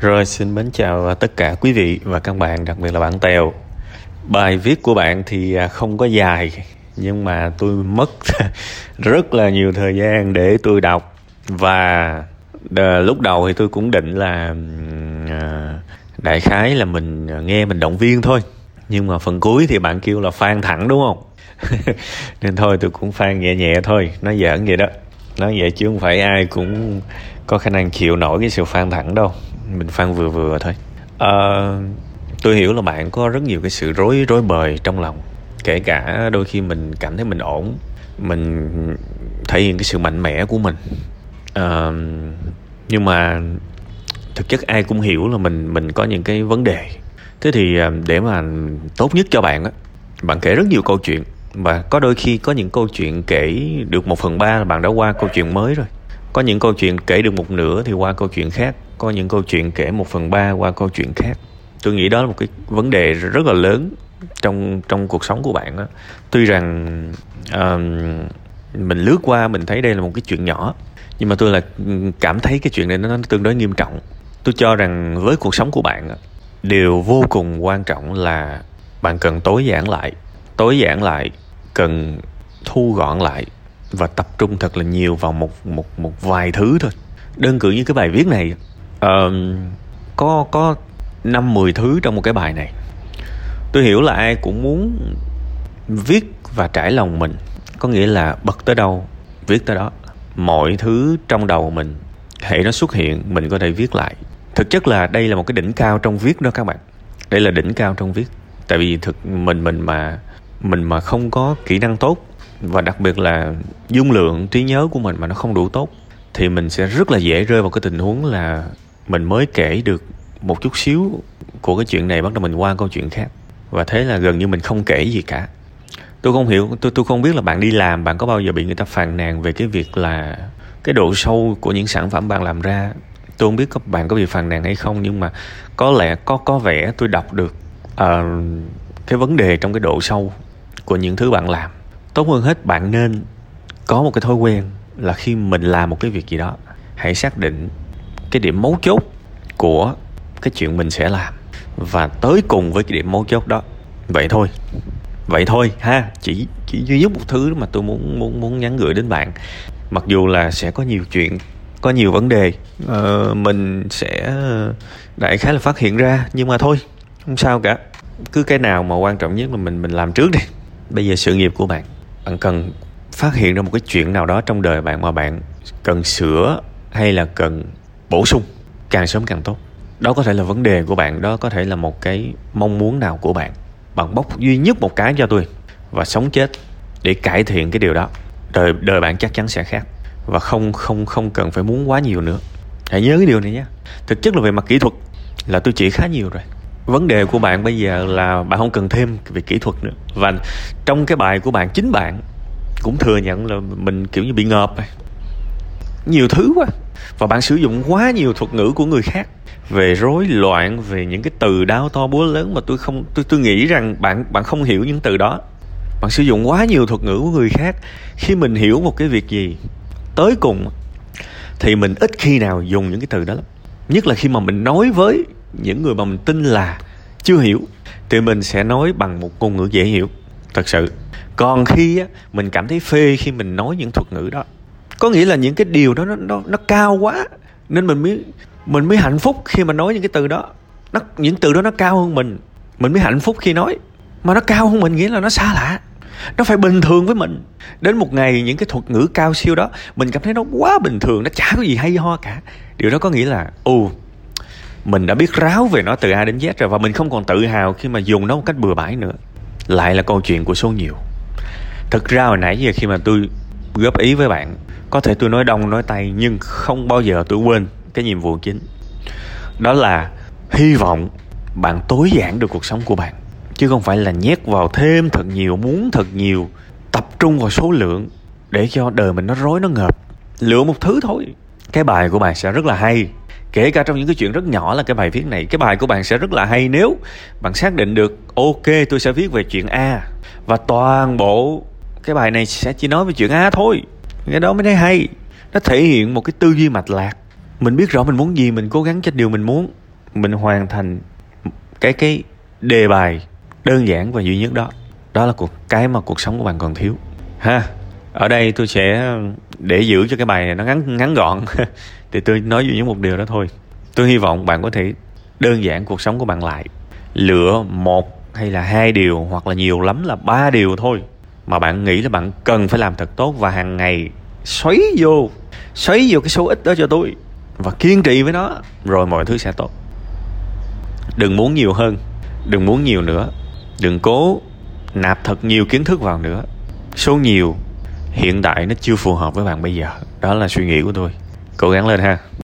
Rồi xin mến chào tất cả quý vị và các bạn, đặc biệt là bạn Tèo. Bài viết của bạn thì à, không có dài nhưng mà tôi mất rất là nhiều thời gian để tôi đọc. Và lúc đầu thì tôi cũng định là à, đại khái là mình à, nghe mình động viên thôi. Nhưng mà phần cuối thì bạn kêu là phan thẳng đúng không? Nên thôi tôi cũng phan nhẹ nhẹ thôi nó giỡn vậy đó nói vậy chứ không phải ai cũng có khả năng chịu nổi cái sự phan thẳng đâu. Mình phan vừa vừa thôi. À, tôi hiểu là bạn có rất nhiều cái sự rối rối bời trong lòng. Kể cả đôi khi mình cảm thấy mình ổn mình thể hiện cái sự mạnh mẽ của mình. À, nhưng mà thực chất ai cũng hiểu là mình mình có những cái vấn đề. Thế thì ờ, để mà tốt nhất cho bạn á bạn kể rất nhiều câu chuyện và có đôi khi có những câu chuyện kể được một phần ba là bạn đã qua câu chuyện mới rồi. Có những câu chuyện kể được một nửa thì qua câu chuyện khác. Có những câu chuyện kể một phần ba qua câu chuyện khác. Tôi nghĩ đó là một cái vấn đề rất là lớn trong trong cuộc sống của bạn đó. tuy rằng uh, mình lướt qua mình thấy đây là một cái chuyện nhỏ nhưng mà tôi là cảm thấy cái chuyện này nó tương đối nghiêm trọng. Tôi cho rằng với cuộc sống của bạn điều vô cùng quan trọng là bạn cần tối giản lại tối giản lại cần thu gọn lại và tập trung thật là nhiều vào một một một vài thứ thôi. Đơn cử như cái bài viết này uh, có có năm mười thứ trong một cái bài này. Tôi hiểu là ai cũng muốn viết và trải lòng mình có nghĩa là bật tới đâu viết tới đó. Mọi thứ trong đầu mình hệ nó xuất hiện mình có thể viết lại. Thực chất là đây là một cái đỉnh cao trong viết đó các bạn. Đây là đỉnh cao trong viết. Tại vì thực mình mình mà mình mà không có kỹ năng tốt và đặc biệt là dung lượng trí nhớ của mình mà nó không đủ tốt thì mình sẽ rất là dễ rơi vào cái tình huống là mình mới kể được một chút xíu của cái chuyện này bắt đầu mình qua câu chuyện khác. Và thế là gần như mình không kể gì cả. Tôi không hiểu tôi tôi không biết là bạn đi làm bạn có bao giờ bị người ta phàn nàn về cái việc là cái độ sâu của những sản phẩm bạn làm ra? Tôi không biết các bạn có bị phàn nàn hay không nhưng mà có lẽ có có vẻ tôi đọc được uh, cái vấn đề trong cái độ sâu của những thứ bạn làm. Tốt hơn hết bạn nên có một cái thói quen là khi mình làm một cái việc gì đó hãy xác định cái điểm mấu chốt của cái chuyện mình sẽ làm. Và tới cùng với cái điểm mấu chốt đó vậy thôi. Vậy thôi ha chỉ chỉ duy nhất một thứ mà tôi muốn muốn muốn nhắn gửi đến bạn. Mặc dù là sẽ có nhiều chuyện có nhiều vấn đề uh, mình sẽ ờ, đại khái là phát hiện ra nhưng mà thôi không sao cả. Cứ cái nào mà quan trọng nhất là mình mình làm trước đi bây giờ sự nghiệp của bạn bạn cần phát hiện ra một cái chuyện nào đó trong đời bạn mà bạn cần sửa hay là cần bổ sung, càng sớm càng tốt. Đó có thể là vấn đề của bạn, đó có thể là một cái mong muốn nào của bạn. Bạn bóc duy nhất một cái cho tôi và sống chết để cải thiện cái điều đó. Đời đời bạn chắc chắn sẽ khác và không không không cần phải muốn quá nhiều nữa. Hãy nhớ cái điều này nhé. Thực chất là về mặt kỹ thuật là tôi chỉ khá nhiều rồi vấn đề của bạn bây giờ là bạn không cần thêm về kỹ thuật nữa. Và trong cái bài của bạn, chính bạn cũng thừa nhận là mình kiểu như bị ngợp nhiều thứ quá. Và bạn sử dụng quá nhiều thuật ngữ của người khác về rối loạn, về những cái từ đau to búa lớn mà tôi không, tôi tôi nghĩ rằng bạn bạn không hiểu những từ đó. Bạn sử dụng quá nhiều thuật ngữ của người khác. Khi mình hiểu một cái việc gì tới cùng, thì mình ít khi nào dùng những cái từ đó lắm. Nhất là khi mà mình nói với những người mà mình tin là chưa hiểu thì mình sẽ nói bằng một ngôn ngữ dễ hiểu thật sự. Còn khi á, mình cảm thấy phê khi mình nói những thuật ngữ đó. Có nghĩa là những cái điều đó nó nó, nó cao quá nên mình mới mình mới hạnh phúc khi mà nói những cái từ đó. Nó những từ đó nó cao hơn mình mình mới hạnh phúc khi nói. Mà nó cao hơn mình nghĩa là nó xa lạ nó phải bình thường với mình. Đến một ngày những cái thuật ngữ cao siêu đó mình cảm thấy nó quá bình thường nó chả có gì hay ho cả. Điều đó có nghĩa là ồ mình đã biết ráo về nó từ A đến Z rồi và mình không còn tự hào khi mà dùng nó một cách bừa bãi nữa. Lại là câu chuyện của số nhiều. Thực ra hồi nãy giờ khi mà tôi góp ý với bạn, có thể tôi nói đông, nói tay, nhưng không bao giờ tôi quên cái nhiệm vụ chính. Đó là hy vọng bạn tối giản được cuộc sống của bạn, chứ không phải là nhét vào thêm thật nhiều, muốn thật nhiều, tập trung vào số lượng để cho đời mình nó rối, nó ngợp. Lựa một thứ thôi. Cái bài của bạn sẽ rất là hay kể cả trong những cái chuyện rất nhỏ là cái bài viết này, cái bài của bạn sẽ rất là hay nếu bạn xác định được, ok, tôi sẽ viết về chuyện a. Và toàn bộ cái bài này sẽ chỉ nói về chuyện a thôi. Cái đó mới thấy hay. Nó thể hiện một cái tư duy mạch lạc. Mình biết rõ mình muốn gì, mình cố gắng cho điều mình muốn. Mình hoàn thành cái cái đề bài đơn giản và duy nhất đó. Đó là cuộc, cái mà cuộc sống của bạn còn thiếu. Ha ở đây tôi sẽ để giữ cho cái bài này nó ngắn ngắn gọn. Thì tôi nói duy nhất một điều đó thôi. Tôi hy vọng bạn có thể đơn giản cuộc sống của bạn lại. Lựa một hay là hai điều hoặc là nhiều lắm là ba điều thôi mà bạn nghĩ là bạn cần phải làm thật tốt và hàng ngày xoáy vô xoáy vô cái số ít đó cho tôi và kiên trì với nó, rồi mọi thứ sẽ tốt. Đừng muốn nhiều hơn, đừng muốn nhiều nữa. Đừng cố nạp thật nhiều kiến thức vào nữa. Số nhiều hiện tại nó chưa phù hợp với bạn bây giờ. Đó là suy nghĩ của tôi. Cố gắng lên ha.